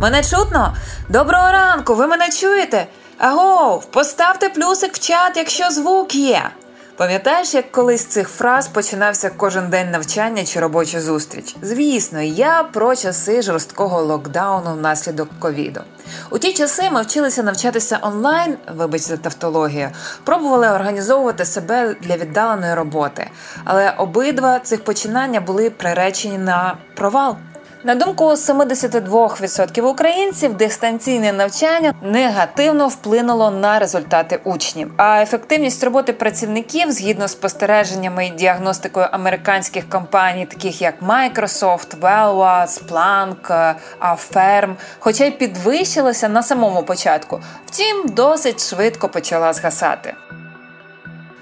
Мене чутно? Доброго ранку, ви мене чуєте? Агов, поставте плюсик в чат, якщо звук є. Пам'ятаєш, як колись з цих фраз починався кожен день навчання чи робоча зустріч? Звісно, я про часи жорсткого локдауну внаслідок ковіду. У ті часи ми вчилися навчатися онлайн, вибачте, тавтологію, пробували організовувати себе для віддаленої роботи, але обидва цих починання були приречені на провал. На думку 72% українців, дистанційне навчання негативно вплинуло на результати учнів. А ефективність роботи працівників, згідно з спостереженнями і діагностикою американських компаній, таких як Microsoft, Velva, Splunk, Affirm, хоча й підвищилася на самому початку, втім досить швидко почала згасати.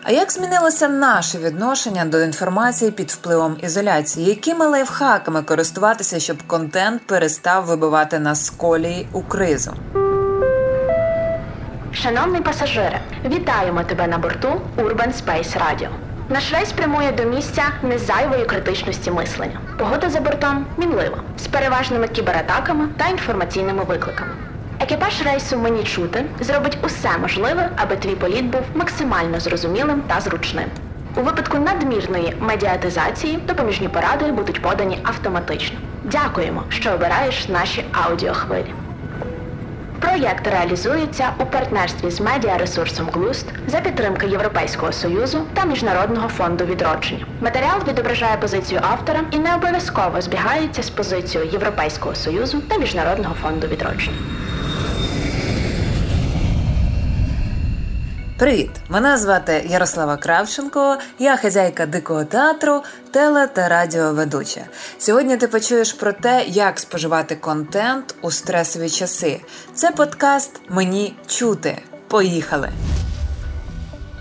А як змінилося наше відношення до інформації під впливом ізоляції? Якими лайфхаками користуватися, щоб контент перестав вибивати нас з колії у кризу? Шановний пасажире, вітаємо тебе на борту Urban Space Radio. Наш рейс прямує до місця незайвої критичності мислення. Погода за бортом мінлива, з переважними кібератаками та інформаційними викликами. Екіпаж рейсу мені чути зробить усе можливе, аби твій політ був максимально зрозумілим та зручним. У випадку надмірної медіатизації допоміжні поради будуть подані автоматично. Дякуємо, що обираєш наші аудіохвилі. Проєкт реалізується у партнерстві з медіаресурсом Глуст за підтримки Європейського союзу та Міжнародного фонду відродження. Матеріал відображає позицію автора і не обов'язково збігається з позицією Європейського союзу та Міжнародного фонду відродження. Привіт! Мене звати Ярослава Кравченко, я хазяйка дикого театру, теле та радіоведуча. Сьогодні ти почуєш про те, як споживати контент у стресові часи. Це подкаст Мені чути. Поїхали!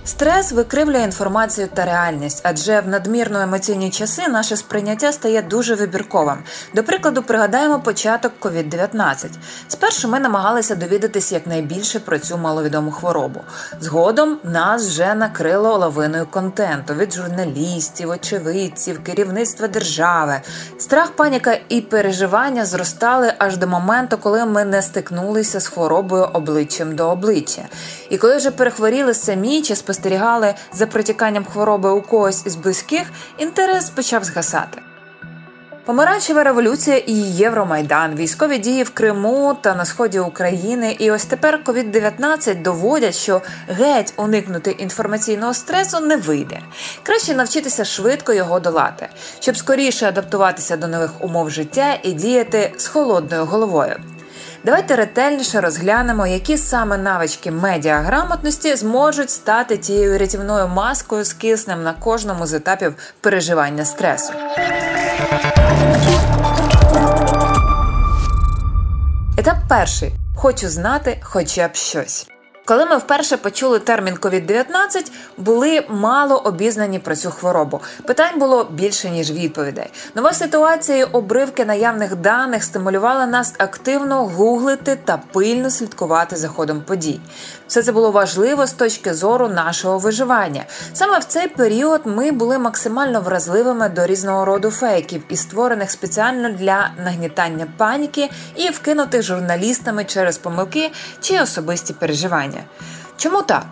Стрес викривлює інформацію та реальність, адже в надмірно емоційні часи наше сприйняття стає дуже вибірковим. До прикладу, пригадаємо початок COVID-19. Спершу ми намагалися довідатися якнайбільше про цю маловідому хворобу. Згодом нас вже накрило лавиною контенту від журналістів, очевидців, керівництва держави. Страх, паніка і переживання зростали аж до моменту, коли ми не стикнулися з хворобою обличчям до обличчя. І коли вже перехворіли самі чи спостерігали спостерігали за протіканням хвороби у когось із близьких, інтерес почав згасати. Помаранчева революція і Євромайдан, військові дії в Криму та на сході України. І ось тепер COVID-19 доводять, що геть уникнути інформаційного стресу не вийде. Краще навчитися швидко його долати, щоб скоріше адаптуватися до нових умов життя і діяти з холодною головою. Давайте ретельніше розглянемо, які саме навички медіаграмотності зможуть стати тією рятівною маскою з киснем на кожному з етапів переживання стресу. Етап перший. Хочу знати хоча б щось. Коли ми вперше почули термін COVID-19, були мало обізнані про цю хворобу. Питань було більше ніж відповідей. Нова ситуація, і обривки наявних даних стимулювали нас активно гуглити та пильно слідкувати за ходом подій. Все це було важливо з точки зору нашого виживання. Саме в цей період ми були максимально вразливими до різного роду фейків і створених спеціально для нагнітання паніки і вкинутих журналістами через помилки чи особисті переживання. Чому так?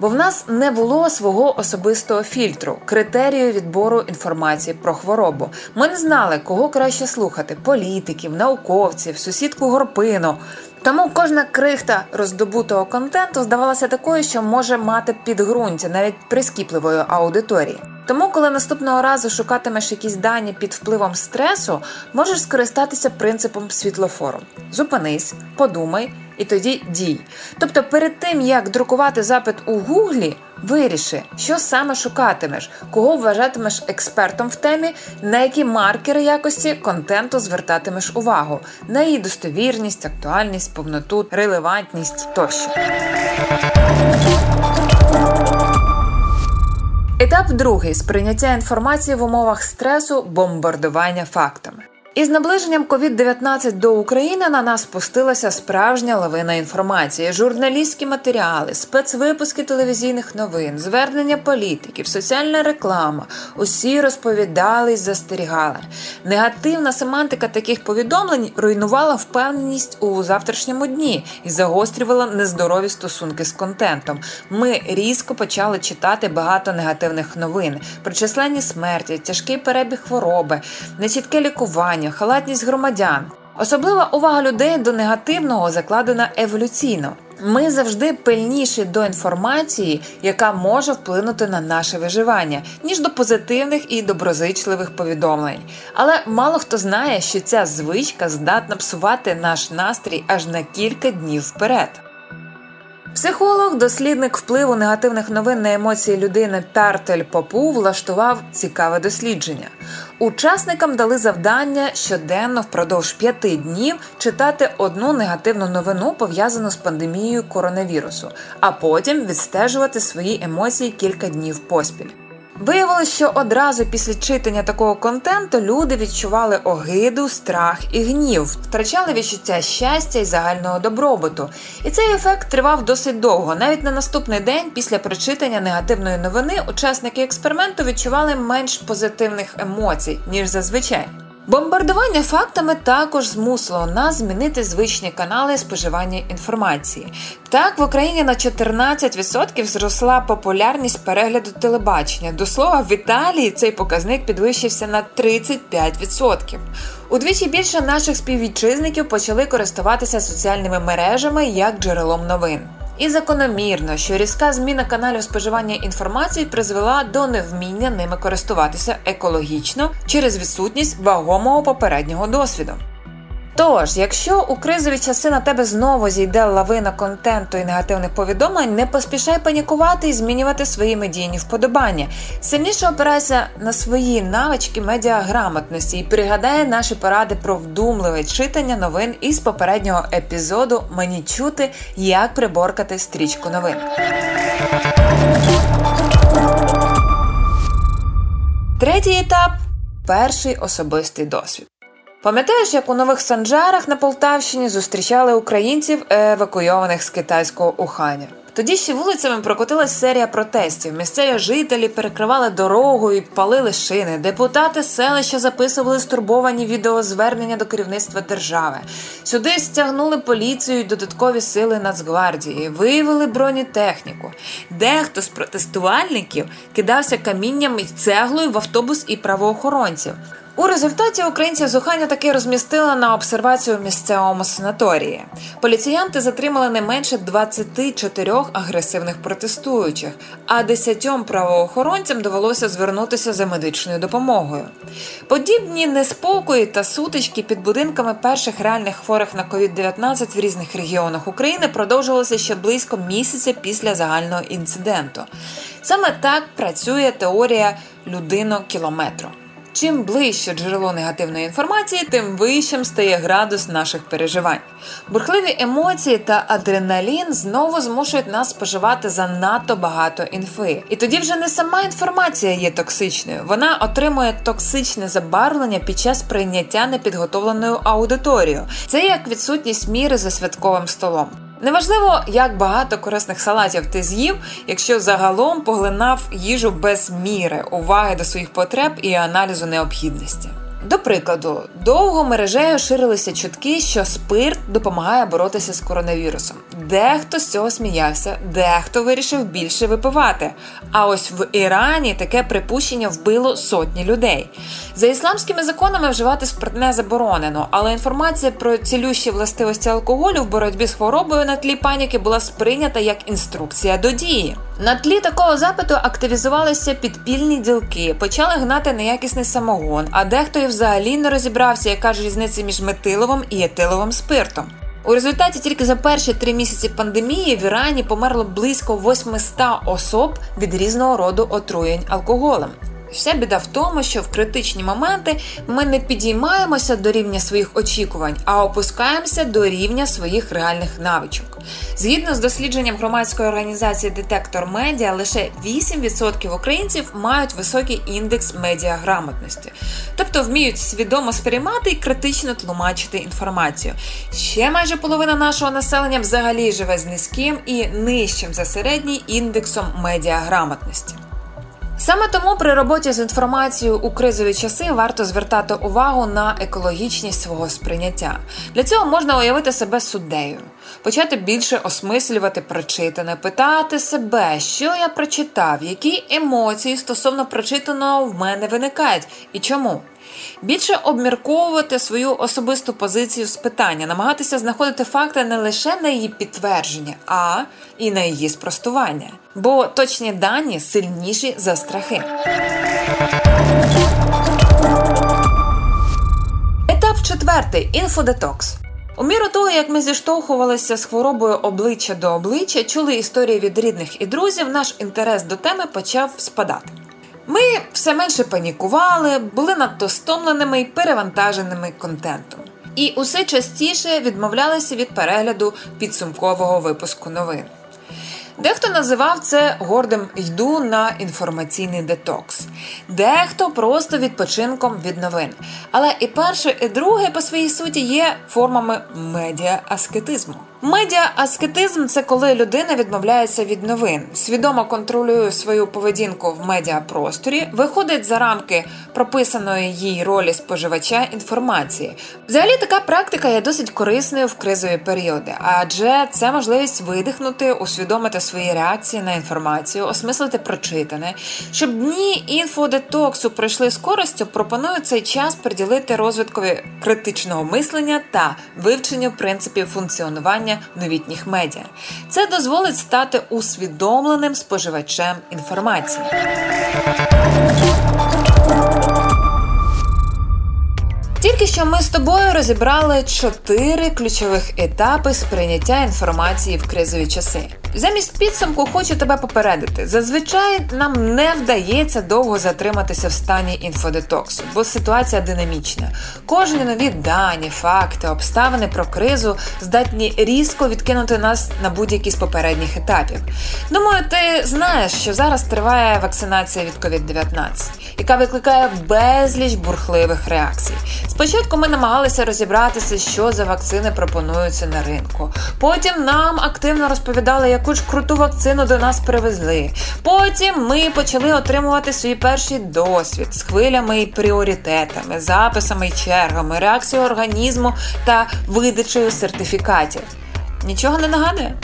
Бо в нас не було свого особистого фільтру, критерію відбору інформації про хворобу. Ми не знали, кого краще слухати: політиків, науковців, сусідку горпину. Тому кожна крихта роздобутого контенту здавалася такою, що може мати підґрунтя навіть прискіпливої аудиторії. Тому, коли наступного разу шукатимеш якісь дані під впливом стресу, можеш скористатися принципом світлофору. Зупинись, подумай і тоді дій. Тобто, перед тим як друкувати запит у Гуглі, виріши, що саме шукатимеш, кого вважатимеш експертом в темі, на які маркери якості контенту звертатимеш увагу, на її достовірність, актуальність, повноту, релевантність тощо. Етап другий сприйняття інформації в умовах стресу, бомбардування фактами. Із наближенням COVID-19 до України на нас спустилася справжня лавина інформації, журналістські матеріали, спецвипуски телевізійних новин, звернення політиків, соціальна реклама. Усі розповідали і застерігали. Негативна семантика таких повідомлень руйнувала впевненість у завтрашньому дні і загострювала нездорові стосунки з контентом. Ми різко почали читати багато негативних новин про численні смерті, тяжкий перебіг хвороби, нечітке лікування населення, халатність громадян. Особлива увага людей до негативного закладена еволюційно. Ми завжди пильніші до інформації, яка може вплинути на наше виживання, ніж до позитивних і доброзичливих повідомлень. Але мало хто знає, що ця звичка здатна псувати наш настрій аж на кілька днів вперед. Психолог, дослідник впливу негативних новин на емоції людини Тартель Попу влаштував цікаве дослідження. Учасникам дали завдання щоденно впродовж п'яти днів читати одну негативну новину, пов'язану з пандемією коронавірусу, а потім відстежувати свої емоції кілька днів поспіль. Виявилось, що одразу після читання такого контенту люди відчували огиду, страх і гнів, втрачали відчуття щастя і загального добробуту. І цей ефект тривав досить довго. Навіть на наступний день, після прочитання негативної новини, учасники експерименту відчували менш позитивних емоцій ніж зазвичай. Бомбардування фактами також змусило нас змінити звичні канали споживання інформації. Так, в Україні на 14% зросла популярність перегляду телебачення. До слова, в Італії цей показник підвищився на 35%. Удвічі більше наших співвітчизників почали користуватися соціальними мережами як джерелом новин. І закономірно, що різка зміна каналів споживання інформації призвела до невміння ними користуватися екологічно через відсутність вагомого попереднього досвіду. Тож, якщо у кризові часи на тебе знову зійде лавина контенту і негативних повідомлень, не поспішай панікувати і змінювати свої медійні вподобання. Сильніше опирайся на свої навички медіаграмотності і пригадай наші поради про вдумливе читання новин із попереднього епізоду Мені чути, як приборкати стрічку новин. Третій етап перший особистий досвід. Пам'ятаєш, як у нових санджарах на Полтавщині зустрічали українців, евакуйованих з китайського Уханя? Тоді ще вулицями прокотилась серія протестів. Місцеві жителі перекривали дорогу і палили шини. Депутати селища записували стурбовані відеозвернення до керівництва держави. Сюди стягнули поліцію і додаткові сили Нацгвардії, виявили бронетехніку. Дехто з протестувальників кидався камінням і цеглою в автобус і правоохоронців. У результаті українців з Уханя таки розмістили на обсервацію в місцевому санаторії. Поліціянти затримали не менше 24 агресивних протестуючих, а 10 правоохоронцям довелося звернутися за медичною допомогою. Подібні неспокої та сутички під будинками перших реальних хворих на COVID-19 в різних регіонах України продовжувалися ще близько місяця після загального інциденту. Саме так працює теорія людино-кілометру. Чим ближче джерело негативної інформації, тим вищим стає градус наших переживань. Бурхливі емоції та адреналін знову змушують нас споживати занадто багато інфи. І тоді вже не сама інформація є токсичною, вона отримує токсичне забарвлення під час прийняття непідготовленою аудиторією. Це як відсутність міри за святковим столом. Неважливо, як багато корисних салатів ти з'їв, якщо загалом поглинав їжу без міри, уваги до своїх потреб і аналізу необхідності. До прикладу, довго мережею ширилися чутки, що спирт допомагає боротися з коронавірусом. Дехто з цього сміявся, дехто вирішив більше випивати. А ось в Ірані таке припущення вбило сотні людей. За ісламськими законами вживати спиртне заборонено, але інформація про цілющі властивості алкоголю в боротьбі з хворобою на тлі паніки була сприйнята як інструкція до дії. На тлі такого запиту активізувалися підпільні ділки, почали гнати неякісний самогон, а дехто і взагалі не розібрався, яка ж різниця між метиловим і етиловим спиртом. У результаті тільки за перші три місяці пандемії в Ірані померло близько 800 особ від різного роду отруєнь алкоголем. Вся біда в тому, що в критичні моменти ми не підіймаємося до рівня своїх очікувань, а опускаємося до рівня своїх реальних навичок. Згідно з дослідженням громадської організації Детектор Медіа, лише 8% українців мають високий індекс медіаграмотності, тобто вміють свідомо сприймати і критично тлумачити інформацію. Ще майже половина нашого населення взагалі живе з низьким і нижчим за середній індексом медіаграмотності. Саме тому при роботі з інформацією у кризові часи варто звертати увагу на екологічність свого сприйняття. Для цього можна уявити себе суддею, почати більше осмислювати прочитане, питати себе, що я прочитав, які емоції стосовно прочитаного в мене виникають і чому. Більше обмірковувати свою особисту позицію з питання, намагатися знаходити факти не лише на її підтвердження, а і на її спростування. Бо точні дані сильніші за страхи. Етап четвертий інфодетокс. У міру того, як ми зіштовхувалися з хворобою обличчя до обличчя, чули історії від рідних і друзів, наш інтерес до теми почав спадати. Ми все менше панікували, були надто стомленими і перевантаженими контентом. І усе частіше відмовлялися від перегляду підсумкового випуску новин. Дехто називав це гордим йду на інформаційний детокс, дехто просто відпочинком від новин. Але і перше, і друге по своїй суті є формами медіа-аскетизму. Медіа-аскетизм це коли людина відмовляється від новин, свідомо контролює свою поведінку в медіапросторі, виходить за рамки прописаної їй ролі споживача інформації. Взагалі, така практика є досить корисною в кризові періоди, адже це можливість видихнути, усвідомити свої реакції на інформацію, осмислити прочитане. Щоб дні інфодетоксу пройшли з користю, пропоную цей час приділити розвиткові критичного мислення та вивченню принципів функціонування новітніх медіа. Це дозволить стати усвідомленим споживачем інформації. Тільки що ми з тобою розібрали чотири ключових етапи сприйняття інформації в кризові часи. Замість підсумку хочу тебе попередити. Зазвичай нам не вдається довго затриматися в стані інфодетоксу, бо ситуація динамічна. Кожні нові дані, факти, обставини про кризу здатні різко відкинути нас на будь-які з попередніх етапів. Думаю, ти знаєш, що зараз триває вакцинація від COVID-19, яка викликає безліч бурхливих реакцій. Спочатку ми намагалися розібратися, що за вакцини пропонуються на ринку. Потім нам активно розповідали, яку ж круту вакцину до нас привезли. Потім ми почали отримувати свій перший досвід з хвилями і пріоритетами, записами і чергами, реакцією організму та видачею сертифікатів. Нічого не нагадує?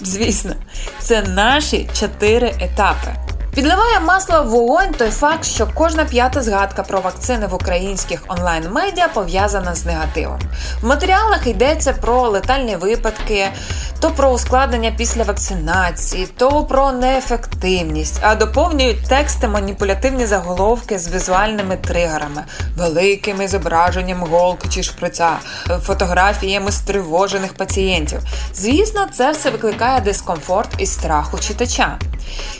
Звісно, це наші чотири етапи. Підливає масло в вогонь той факт, що кожна п'ята згадка про вакцини в українських онлайн-медіа пов'язана з негативом. В матеріалах йдеться про летальні випадки, то про ускладнення після вакцинації, то про неефективність, а доповнюють тексти маніпулятивні заголовки з візуальними тригерами, великими зображенням голки чи шприця, фотографіями стривожених пацієнтів. Звісно, це все викликає дискомфорт і страх у читача.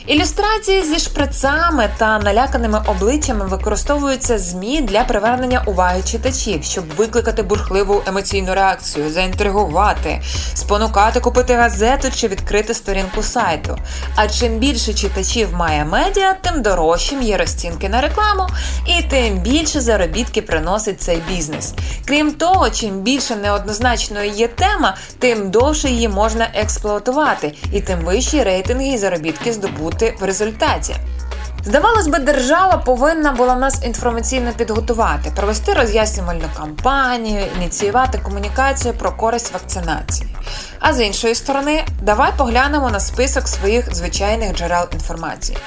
Ілюстрації зі шприцами та наляканими обличчями використовуються ЗМІ для привернення уваги читачів, щоб викликати бурхливу емоційну реакцію, заінтригувати, спонукати купити газету чи відкрити сторінку сайту. А чим більше читачів має медіа, тим дорожчим є розцінки на рекламу, і тим більше заробітки приносить цей бізнес. Крім того, чим більше неоднозначною є тема, тим довше її можна експлуатувати, і тим вищі рейтинги і заробітки здобути в результаті. Здавалось би, держава повинна була нас інформаційно підготувати, провести роз'яснювальну кампанію, ініціювати комунікацію про користь вакцинації. А з іншої сторони, давай поглянемо на список своїх звичайних джерел інформації.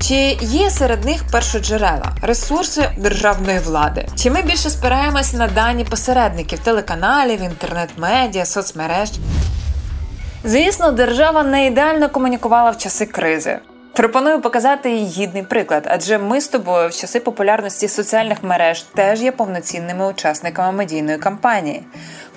Чи є серед них першоджерела, ресурси державної влади? Чи ми більше спираємось на дані посередників, телеканалів, інтернет-медіа, соцмереж? Звісно, держава не ідеально комунікувала в часи кризи. Пропоную показати гідний приклад, адже ми з тобою в часи популярності соціальних мереж теж є повноцінними учасниками медійної кампанії.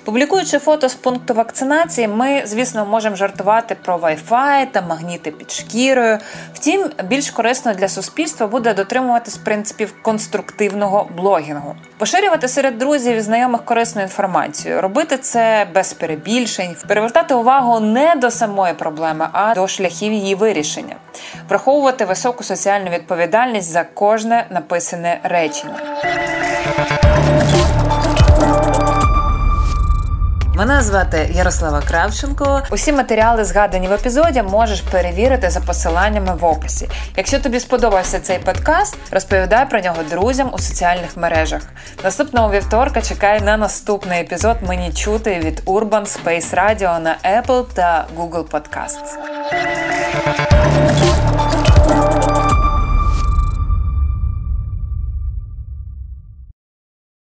Публікуючи фото з пункту вакцинації, ми, звісно, можемо жартувати про Wi-Fi та магніти під шкірою. Втім, більш корисно для суспільства буде дотримуватись принципів конструктивного блогінгу, поширювати серед друзів і знайомих корисну інформацію, робити це без перебільшень, привертати увагу не до самої проблеми, а до шляхів її вирішення, враховувати високу соціальну відповідальність за кожне написане речення. Мене звати Ярослава Кравченко. Усі матеріали, згадані в епізоді, можеш перевірити за посиланнями в описі. Якщо тобі сподобався цей подкаст, розповідай про нього друзям у соціальних мережах. Наступного вівторка чекай на наступний епізод Мені чути від Urban Space Radio на Apple та Google Podcasts.